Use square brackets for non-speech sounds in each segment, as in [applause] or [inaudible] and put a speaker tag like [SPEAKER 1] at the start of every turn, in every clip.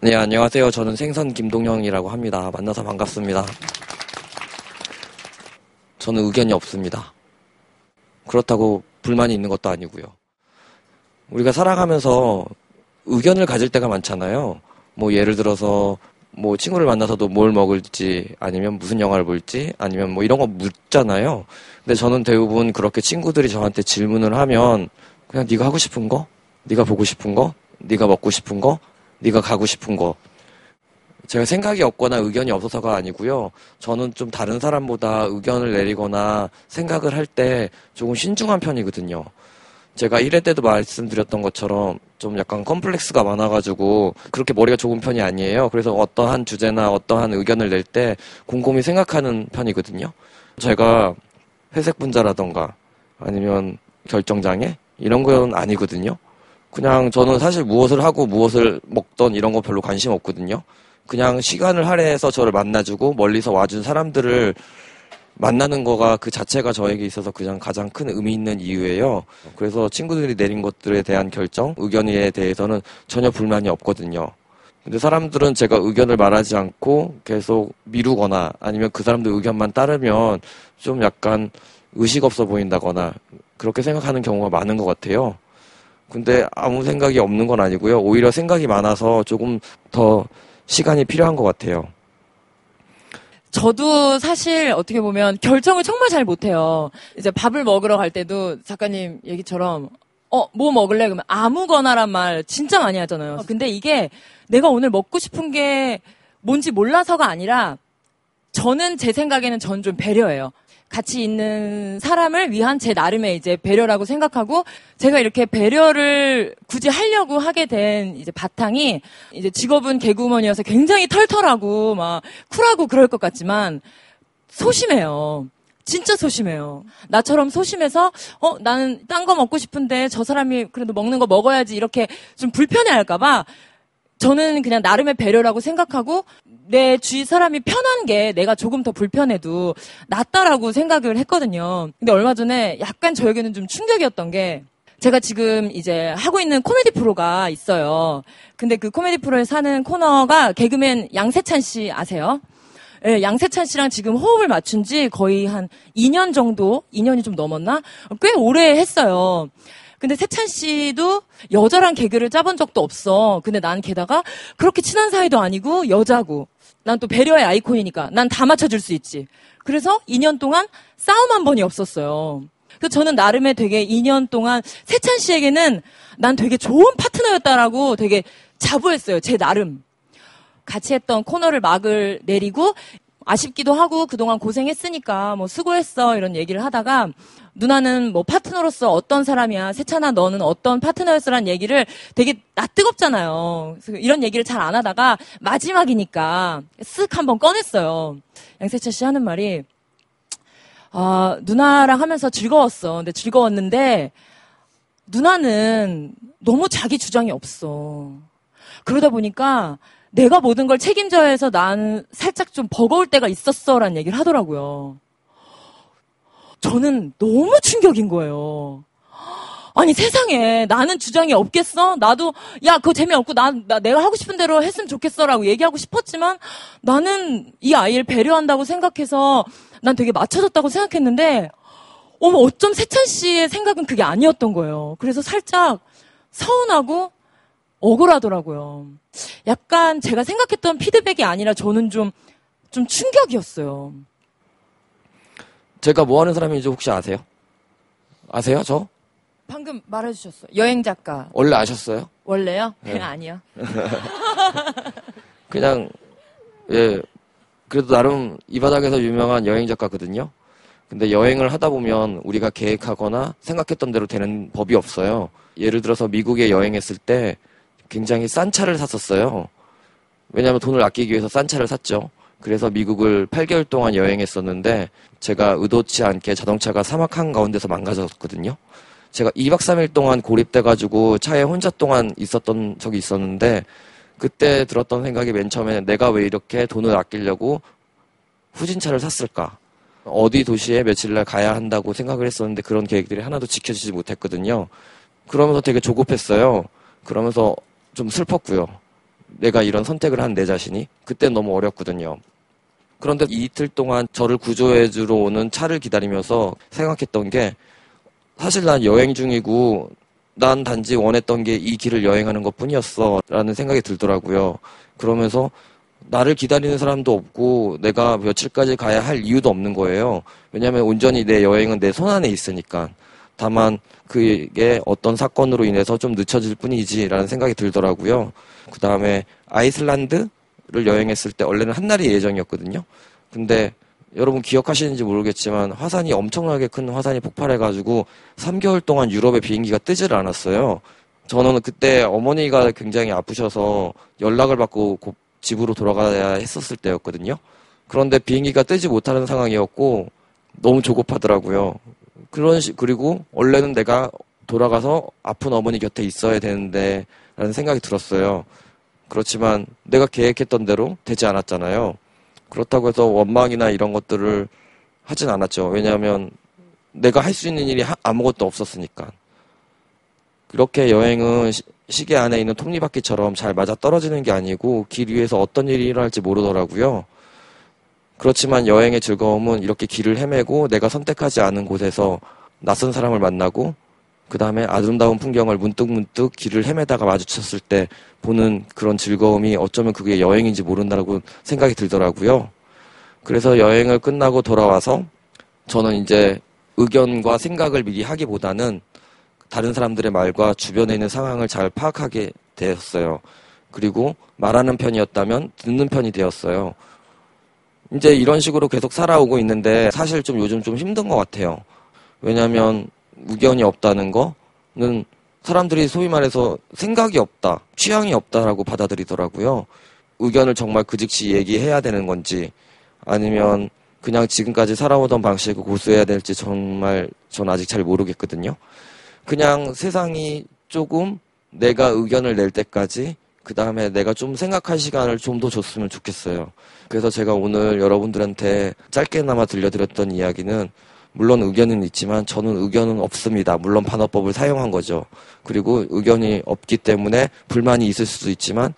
[SPEAKER 1] 네, 안녕하세요. 저는 생선 김동영이라고 합니다. 만나서 반갑습니다. 저는 의견이 없습니다. 그렇다고 불만이 있는 것도 아니고요. 우리가 살아가면서 의견을 가질 때가 많잖아요. 뭐 예를 들어서 뭐 친구를 만나서도 뭘 먹을지 아니면 무슨 영화를 볼지 아니면 뭐 이런 거 묻잖아요. 근데 저는 대부분 그렇게 친구들이 저한테 질문을 하면 그냥 네가 하고 싶은 거, 네가 보고 싶은 거, 네가 먹고 싶은 거, 네가 가고 싶은 거. 제가 생각이 없거나 의견이 없어서가 아니고요. 저는 좀 다른 사람보다 의견을 내리거나 생각을 할 때 조금 신중한 편이거든요. 제가 1회 때도 말씀드렸던 것처럼 좀 약간 컴플렉스가 많아가지고 그렇게 머리가 좋은 편이 아니에요. 그래서 어떠한 주제나 어떠한 의견을 낼 때 곰곰이 생각하는 편이거든요. 제가 회색 분자라던가 아니면 결정장애 이런 건 아니거든요. 그냥 저는 사실 무엇을 하고 무엇을 먹던 이런 거 별로 관심 없거든요. 그냥 시간을 할애해서 저를 만나주고 멀리서 와준 사람들을 만나는 거가 그 자체가 저에게 있어서 그냥 가장 큰 의미 있는 이유예요. 그래서 친구들이 내린 것들에 대한 결정, 의견에 대해서는 전혀 불만이 없거든요. 근데 사람들은 제가 의견을 말하지 않고 계속 미루거나 아니면 그 사람들 의견만 따르면 좀 약간 의식 없어 보인다거나 그렇게 생각하는 경우가 많은 것 같아요. 근데 아무 생각이 없는 건 아니고요. 오히려 생각이 많아서 조금 더 시간이 필요한 것 같아요.
[SPEAKER 2] 저도 사실 어떻게 보면 결정을 정말 잘 못해요. 이제 밥을 먹으러 갈 때도 작가님 얘기처럼 어, 뭐 먹을래? 그러면 아무거나란 말 진짜 많이 하잖아요. 근데 이게 내가 오늘 먹고 싶은 게 뭔지 몰라서가 아니라 저는 제 생각에는 전 좀 배려해요. 같이 있는 사람을 위한 제 나름의 이제 배려라고 생각하고 제가 이렇게 배려를 굳이 하려고 하게 된 이제 바탕이 이제 직업은 개그우먼이어서 굉장히 털털하고 막 쿨하고 그럴 것 같지만 소심해요. 진짜 소심해요. 나처럼 소심해서 어 나는 딴 거 먹고 싶은데 저 사람이 그래도 먹는 거 먹어야지 이렇게 좀 불편해 할까봐 저는 그냥 나름의 배려라고 생각하고 내 주위 사람이 편한 게 내가 조금 더 불편해도 낫다라고 생각을 했거든요. 근데 얼마 전에 약간 저에게는 좀 충격이었던 게 제가 지금 이제 하고 있는 코미디 프로가 있어요. 근데 그 코미디 프로에 사는 코너가 개그맨 양세찬 씨 아세요? 예, 양세찬 씨랑 지금 호흡을 맞춘 지 거의 한 2년 정도, 2년이 좀 넘었나? 꽤 오래 했어요. 근데 세찬 씨도 여자랑 개그를 짜본 적도 없어. 근데 난 게다가 그렇게 친한 사이도 아니고 여자고. 난 또 배려의 아이콘이니까 난 다 맞춰줄 수 있지. 그래서 2년 동안 싸움 한 번이 없었어요. 그 저는 나름의 되게 2년 동안 세찬 씨에게는 난 되게 좋은 파트너였다라고 되게 자부했어요. 제 나름. 같이 했던 코너를 막을 내리고 아쉽기도 하고 그동안 고생했으니까 뭐 수고했어 이런 얘기를 하다가 누나는 뭐 파트너로서 어떤 사람이야 세찬아 너는 어떤 파트너였어라는 얘기를 되게 낯뜨겁잖아요. 그래서 이런 얘기를 잘 안 하다가 마지막이니까 쓱 한번 꺼냈어요. 양세찬 씨 하는 말이 아 누나랑 하면서 즐거웠어. 근데 즐거웠는데 누나는 너무 자기 주장이 없어. 그러다 보니까 내가 모든 걸 책임져야 해서 난 살짝 좀 버거울 때가 있었어 라는 얘기를 하더라고요. 저는 너무 충격인 거예요. 아니 세상에 나는 주장이 없겠어? 나도 야 그거 재미없고 나, 나 내가 하고 싶은 대로 했으면 좋겠어라고 얘기하고 싶었지만 나는 이 아이를 배려한다고 생각해서 난 되게 맞춰졌다고 생각했는데 어머 어쩜 세찬 씨의 생각은 그게 아니었던 거예요. 그래서 살짝 서운하고 억울하더라고요. 약간 제가 생각했던 피드백이 아니라 저는 좀, 좀 충격이었어요.
[SPEAKER 1] 제가 뭐 하는 사람인지 혹시 아세요? 아세요, 저?
[SPEAKER 2] 방금 말해주셨어요. 여행 작가.
[SPEAKER 1] 원래 아셨어요?
[SPEAKER 2] 원래요? 네. 아니요. [laughs]
[SPEAKER 1] 그냥, 예, 그래도 나름 이 바닥에서 유명한 여행 작가거든요. 근데 여행을 하다 보면 우리가 계획하거나 생각했던 대로 되는 법이 없어요. 예를 들어서 미국에 여행했을 때 굉장히 싼 차를 샀었어요. 왜냐하면 돈을 아끼기 위해서 싼 차를 샀죠. 그래서 미국을 8개월 동안 여행했었는데 제가 의도치 않게 자동차가 사막 한 가운데서 망가졌거든요. 제가 2박 3일 동안 고립돼가지고 차에 혼자 동안 있었던 적이 있었는데 그때 들었던 생각이 맨 처음에 내가 왜 이렇게 돈을 아끼려고 후진차를 샀을까? 어디 도시에 며칠 날 가야 한다고 생각을 했었는데 그런 계획들이 하나도 지켜지지 못했거든요. 그러면서 되게 조급했어요. 그러면서 좀 슬펐고요. 내가 이런 선택을 한 내 자신이 그때 너무 어렵거든요. 그런데 이틀 동안 저를 구조해 주러 오는 차를 기다리면서 생각했던 게 사실 난 여행 중이고 난 단지 원했던 게 이 길을 여행하는 것 뿐이었어 라는 생각이 들더라고요. 그러면서 나를 기다리는 사람도 없고 내가 며칠까지 가야 할 이유도 없는 거예요. 왜냐하면 온전히 내 여행은 내 손 안에 있으니까. 다만 그게 어떤 사건으로 인해서 좀 늦춰질 뿐이지라는 생각이 들더라고요. 그 다음에 아이슬란드를 여행했을 때 원래는 한 날이 예정이었거든요. 근데 여러분 기억하시는지 모르겠지만 화산이 엄청나게 큰 화산이 폭발해가지고 3개월 동안 유럽의 비행기가 뜨질 않았어요. 저는 그때 어머니가 굉장히 아프셔서 연락을 받고 집으로 돌아가야 했었을 때였거든요. 그런데 비행기가 뜨지 못하는 상황이었고 너무 조급하더라고요. 그런 시, 그리고 원래는 내가 돌아가서 아픈 어머니 곁에 있어야 되는데 라는 생각이 들었어요. 그렇지만 내가 계획했던 대로 되지 않았잖아요. 그렇다고 해서 원망이나 이런 것들을 하진 않았죠. 왜냐하면 내가 할 수 있는 일이 아무것도 없었으니까. 그렇게 여행은 시계 안에 있는 톱니바퀴처럼 잘 맞아 떨어지는 게 아니고 길 위에서 어떤 일이 일어날지 모르더라고요. 그렇지만 여행의 즐거움은 이렇게 길을 헤매고 내가 선택하지 않은 곳에서 낯선 사람을 만나고 그 다음에 아름다운 풍경을 문득문득 길을 헤매다가 마주쳤을 때 보는 그런 즐거움이 어쩌면 그게 여행인지 모른다고 생각이 들더라고요. 그래서 여행을 끝나고 돌아와서 저는 이제 의견과 생각을 미리 하기보다는 다른 사람들의 말과 주변에 있는 상황을 잘 파악하게 되었어요. 그리고 말하는 편이었다면 듣는 편이 되었어요. 이제 이런 식으로 계속 살아오고 있는데 사실 좀 요즘 좀 힘든 것 같아요. 왜냐하면 의견이 없다는 거는 사람들이 소위 말해서 생각이 없다, 취향이 없다라고 받아들이더라고요. 의견을 정말 그 즉시 얘기해야 되는 건지 아니면 그냥 지금까지 살아오던 방식을 고수해야 될지 정말 전 아직 잘 모르겠거든요. 그냥 세상이 조금 내가 의견을 낼 때까지 그 다음에 내가 좀 생각할 시간을 좀 더 줬으면 좋겠어요. 그래서 제가 오늘 여러분들한테 짧게나마 들려드렸던 이야기는 물론 의견은 있지만 저는 의견은 없습니다. 물론 반어법을 사용한 거죠. 그리고 의견이 없기 때문에 불만이 있을 수도 있지만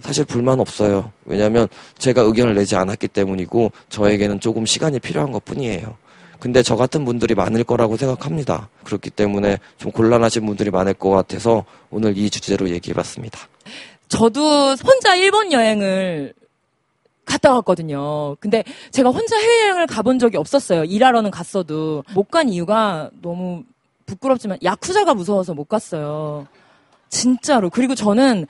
[SPEAKER 1] 사실 불만 없어요. 왜냐하면 제가 의견을 내지 않았기 때문이고 저에게는 조금 시간이 필요한 것 뿐이에요. 근데 저 같은 분들이 많을 거라고 생각합니다. 그렇기 때문에 좀 곤란하신 분들이 많을 것 같아서 오늘 이 주제로 얘기해 봤습니다.
[SPEAKER 2] 저도 혼자 일본 여행을 갔다 왔거든요. 근데 제가 혼자 해외여행을 가본 적이 없었어요. 일하러는 갔어도. 못 간 이유가 너무 부끄럽지만 야쿠자가 무서워서 못 갔어요. 진짜로. 그리고 저는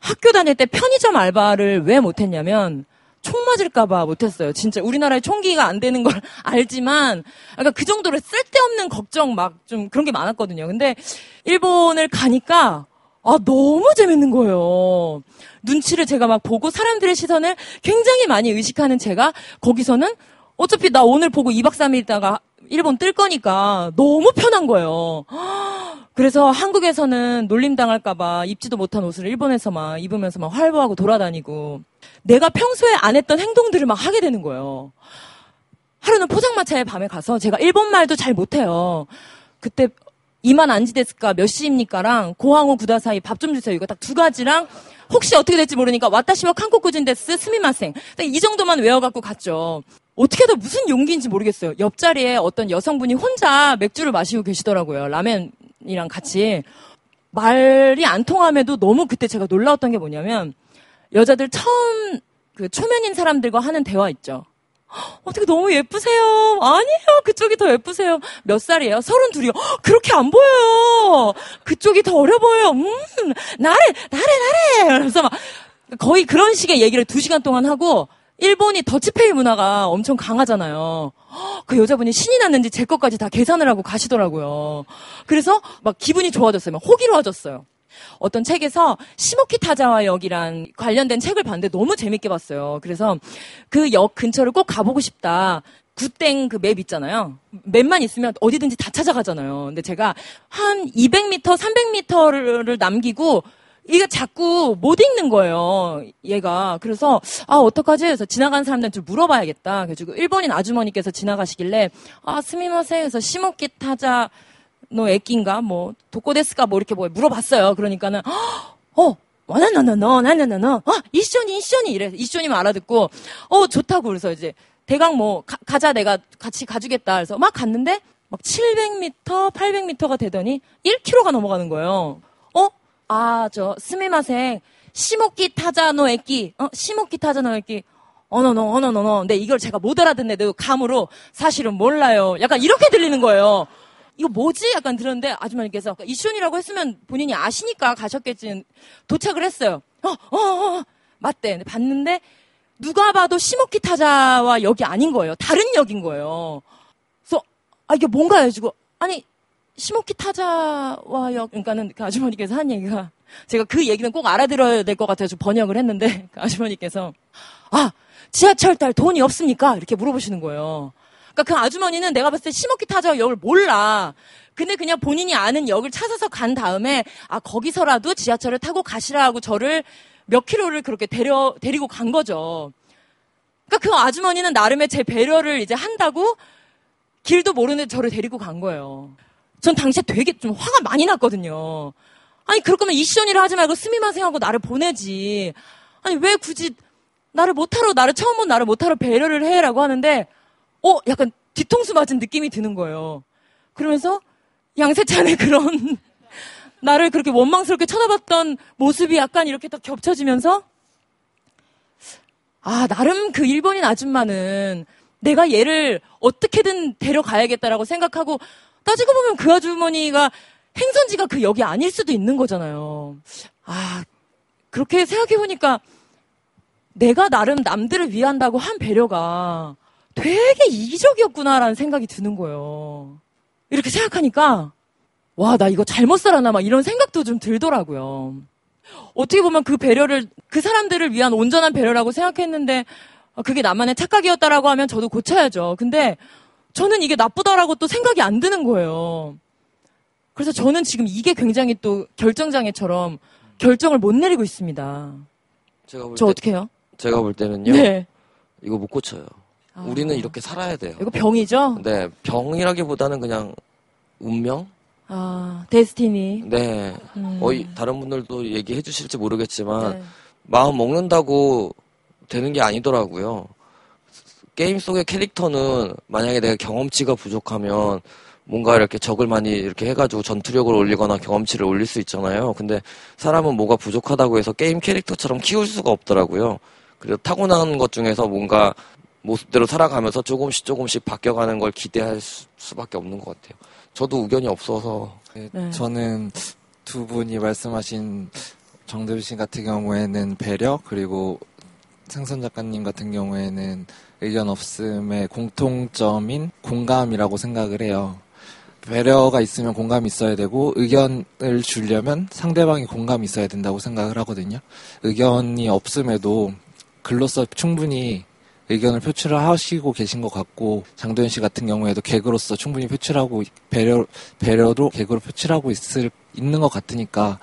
[SPEAKER 2] 학교 다닐 때 편의점 알바를 왜 못했냐면 총 맞을까봐 못했어요. 진짜 우리나라에 총기가 안 되는 걸 [laughs] 알지만, 그러니까 그 정도로 쓸데없는 걱정 막 좀 그런 게 많았거든요. 근데 일본을 가니까 아, 너무 재밌는 거예요. 눈치를 제가 막 보고 사람들의 시선을 굉장히 많이 의식하는 제가 거기서는 어차피 나 오늘 보고 2박 3일 있다가 일본 뜰 거니까 너무 편한 거예요. [gasps] 그래서 한국에서는 놀림 당할까봐 입지도 못한 옷을 일본에서만 입으면서 막 활보하고 돌아다니고 내가 평소에 안 했던 행동들을 막 하게 되는 거예요. 하루는 포장마차에 밤에 가서 제가 일본 말도 잘 못해요. 그때 이만 안지데스까 몇 시입니까랑 고항호 구다사이 밥 좀 주세요. 이거 딱 두 가지랑 혹시 어떻게 될지 모르니까 와타시와 한국구진데스 스미마생 이 정도만 외워갖고 갔죠. 어떻게 해도 무슨 용기인지 모르겠어요. 옆자리에 어떤 여성분이 혼자 맥주를 마시고 계시더라고요. 라면이랑 같이. 말이 안 통함에도 너무 그때 제가 놀라웠던 게 뭐냐면 여자들 처음 그 초면인 사람들과 하는 대화 있죠. [gasps] 어떻게 너무 예쁘세요? 아니에요. 그쪽이 더 예쁘세요. 몇 살이에요? 서른 둘이요. [gasps] 그렇게 안 보여요. 그쪽이 더 어려 보여요. 음, 나래, 나래, 나래. 그래서 막 거의 그런 식의 얘기를 두 시간 동안 하고 일본이 더치페이 문화가 엄청 강하잖아요. [gasps] 그 여자분이 신이 났는지 제 것까지 다 계산을 하고 가시더라고요. 그래서 막 기분이 좋아졌어요. 막 호기로워졌어요. 어떤 책에서 시모키 타자와 역이란 관련된 책을 봤는데 너무 재밌게 봤어요. 그래서 그 역 근처를 꼭 가보고 싶다. 굿땡 그 맵 있잖아요. 맵만 있으면 어디든지 다 찾아가잖아요. 근데 제가 한 200m, 300m를 남기고 이게 자꾸 못 읽는 거예요. 얘가. 그래서 아 어떡하지? 그래서 지나가는 사람들한테 물어봐야겠다. 그래가지고 일본인 아주머니께서 지나가시길래 아 스미마세 그래서 시모키 타자 너 애끼인가 뭐 도코데스가 뭐 이렇게 뭐 물어봤어요. 그러니까는 어 와나나나너 나나나너 어 이쇼니 이쇼니 이래 이쇼니만 알아듣고 어 좋다고 그래서 이제 대강 뭐 가, 자 내가 같이 가주겠다 그래서 막 갔는데 막 700m 800m가 되더니 1km가 넘어가는 거예요. 어? 아 저 스미마생 시모키 타자노 에끼 어 시모키 타자노 에끼 어너너 어너너너 근데 이걸 제가 못 알아듣는데도 감으로 사실은 몰라요. 약간 이렇게 들리는 거예요. 이거 뭐지? 약간 들었는데 아주머니께서 이슈이라고 했으면 본인이 아시니까 가셨겠지. 도착을 했어요. 어, 어, 어, 어. 맞대. 봤는데 누가 봐도 시모키 타자와 역이 아닌 거예요. 다른 역인 거예요. 그래서 아 이게 뭔가 해가지고 아니 시모키 타자와 역 그러니까는 그 아주머니께서 한 얘기가 제가 그 얘기는 꼭 알아들어야 될 것 같아서 번역을 했는데 [laughs] 그 아주머니께서 아 지하철 탈 돈이 없습니까? 이렇게 물어보시는 거예요. 그러니까 그 아주머니는 내가 봤을 때 시모키 타자 역을 몰라. 근데 그냥 본인이 아는 역을 찾아서 간 다음에 아 거기서라도 지하철을 타고 가시라고 저를 몇 킬로를 그렇게 데려 데리고 간 거죠. 그러니까 그 아주머니는 나름의 제 배려를 이제 한다고 길도 모르는 저를 데리고 간 거예요. 전 당시에 되게 좀 화가 많이 났거든요. 아니 그럴 거면 이시전이라 하지 말고 스미마생 하고 나를 보내지. 아니 왜 굳이 나를 못하러 나를 처음 본 나를 못하러 배려를 해라고 하는데 어 약간 뒤통수 맞은 느낌이 드는 거예요. 그러면서 양세찬의 [laughs] 그런 나를 그렇게 원망스럽게 쳐다봤던 모습이 약간 이렇게 딱 겹쳐지면서 아 나름 그 일본인 아줌마는 내가 얘를 어떻게든 데려가야겠다라고 생각하고 따지고 보면 그 아주머니가 행선지가 그 역이 아닐 수도 있는 거잖아요. 아 그렇게 생각해 보니까 내가 나름 남들을 위한다고 한 배려가 되게 이기적이었구나라는 생각이 드는 거예요. 이렇게 생각하니까 와, 나 이거 잘못 살았나 막 이런 생각도 좀 들더라고요. 어떻게 보면 그 배려를 그 사람들을 위한 온전한 배려라고 생각했는데 그게 나만의 착각이었다라고 하면 저도 고쳐야죠. 근데 저는 이게 나쁘다라고 또 생각이 안 드는 거예요. 그래서 저는 지금 이게 굉장히 또 결정장애처럼 결정을 못 내리고 있습니다. 제가 볼 저 때, 어떻게 해요?
[SPEAKER 1] 제가 볼 때는요. 네. 이거 못 고쳐요. 아. 우리는 이렇게 살아야 돼요.
[SPEAKER 2] 이거 병이죠?
[SPEAKER 1] 네, 병이라기보다는 그냥 운명?
[SPEAKER 2] 아, 데스티니.
[SPEAKER 1] 네. 음. 어이, 다른 분들도 얘기해 주실지 모르겠지만, 네. 마음 먹는다고 되는 게 아니더라고요. 게임 속의 캐릭터는 만약에 내가 경험치가 부족하면 뭔가 이렇게 적을 많이 이렇게 해가지고 전투력을 올리거나 경험치를 올릴 수 있잖아요. 근데 사람은 뭐가 부족하다고 해서 게임 캐릭터처럼 키울 수가 없더라고요. 그래서 타고난 것 중에서 뭔가 모습대로 살아가면서 조금씩 조금씩 바뀌어가는 걸 기대할 수, 밖에 없는 것 같아요. 저도 의견이 없어서.
[SPEAKER 3] 네, 네. 저는 두 분이 말씀하신 정대빈 씨 같은 경우에는 배려 그리고 생선 작가님 같은 경우에는 의견 없음의 공통점인 공감이라고 생각을 해요. 배려가 있으면 공감이 있어야 되고 의견을 주려면 상대방이 공감이 있어야 된다고 생각을 하거든요. 의견이 없음에도 글로써 충분히 의견을 표출을 하시고 계신 것 같고 장도연 씨 같은 경우에도 개그로서 충분히 표출하고 배려 배려도 개그로 표출하고 있을 있는 것 같으니까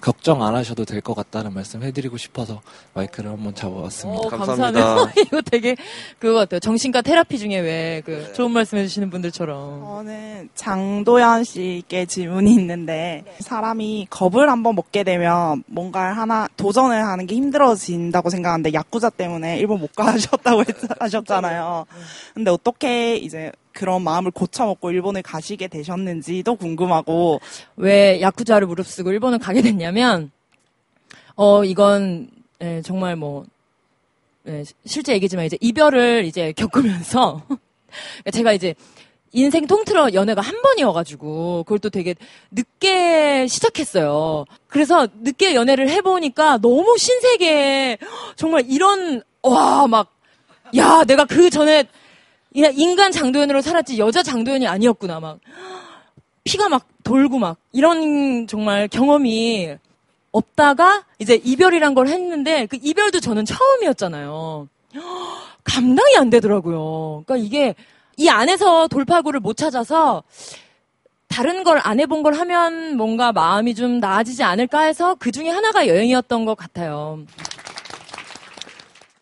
[SPEAKER 3] 걱정 안 하셔도 될 것 같다는 말씀 해드리고 싶어서 마이크를 한번 잡아봤습니다. 오,
[SPEAKER 2] 어, 감사합니다. [laughs] 이거 되게 그거 같아요. 정신과 테라피 중에 왜그 네. 좋은 말씀 해주시는 분들처럼.
[SPEAKER 4] 저는 장도연 씨께 질문이 있는데 사람이 겁을 한번 먹게 되면 뭔가 하나 도전을 하는 게 힘들어진다고 생각하는데 야구자 때문에 일본 못 가셨다고 [laughs] 하셨잖아요. 근데 어떻게 이제 그런 마음을 고쳐먹고 일본을 가시게 되셨는지도 궁금하고
[SPEAKER 2] 왜 야쿠자를 무릅쓰고 일본을 가게 됐냐면 어 이건 예, 정말 뭐 예, 실제 얘기지만 이제 이별을 이제 겪으면서 [laughs] 제가 이제 인생 통틀어 연애가 한 번이어가지고 그걸 또 되게 늦게 시작했어요. 그래서 늦게 연애를 해보니까 너무 신세계에 [gasps] 정말 이런 와 막 야 내가 그 전에 인간 장도연으로 살았지 여자 장도연이 아니었구나 막 피가 막 돌고 막 이런 정말 경험이 없다가 이제 이별이란 걸 했는데 그 이별도 저는 처음이었잖아요. 감당이 안 되더라고요. 그러니까 이게 이 안에서 돌파구를 못 찾아서 다른 걸 안 해본 걸 하면 뭔가 마음이 좀 나아지지 않을까 해서 그 중에 하나가 여행이었던 것 같아요.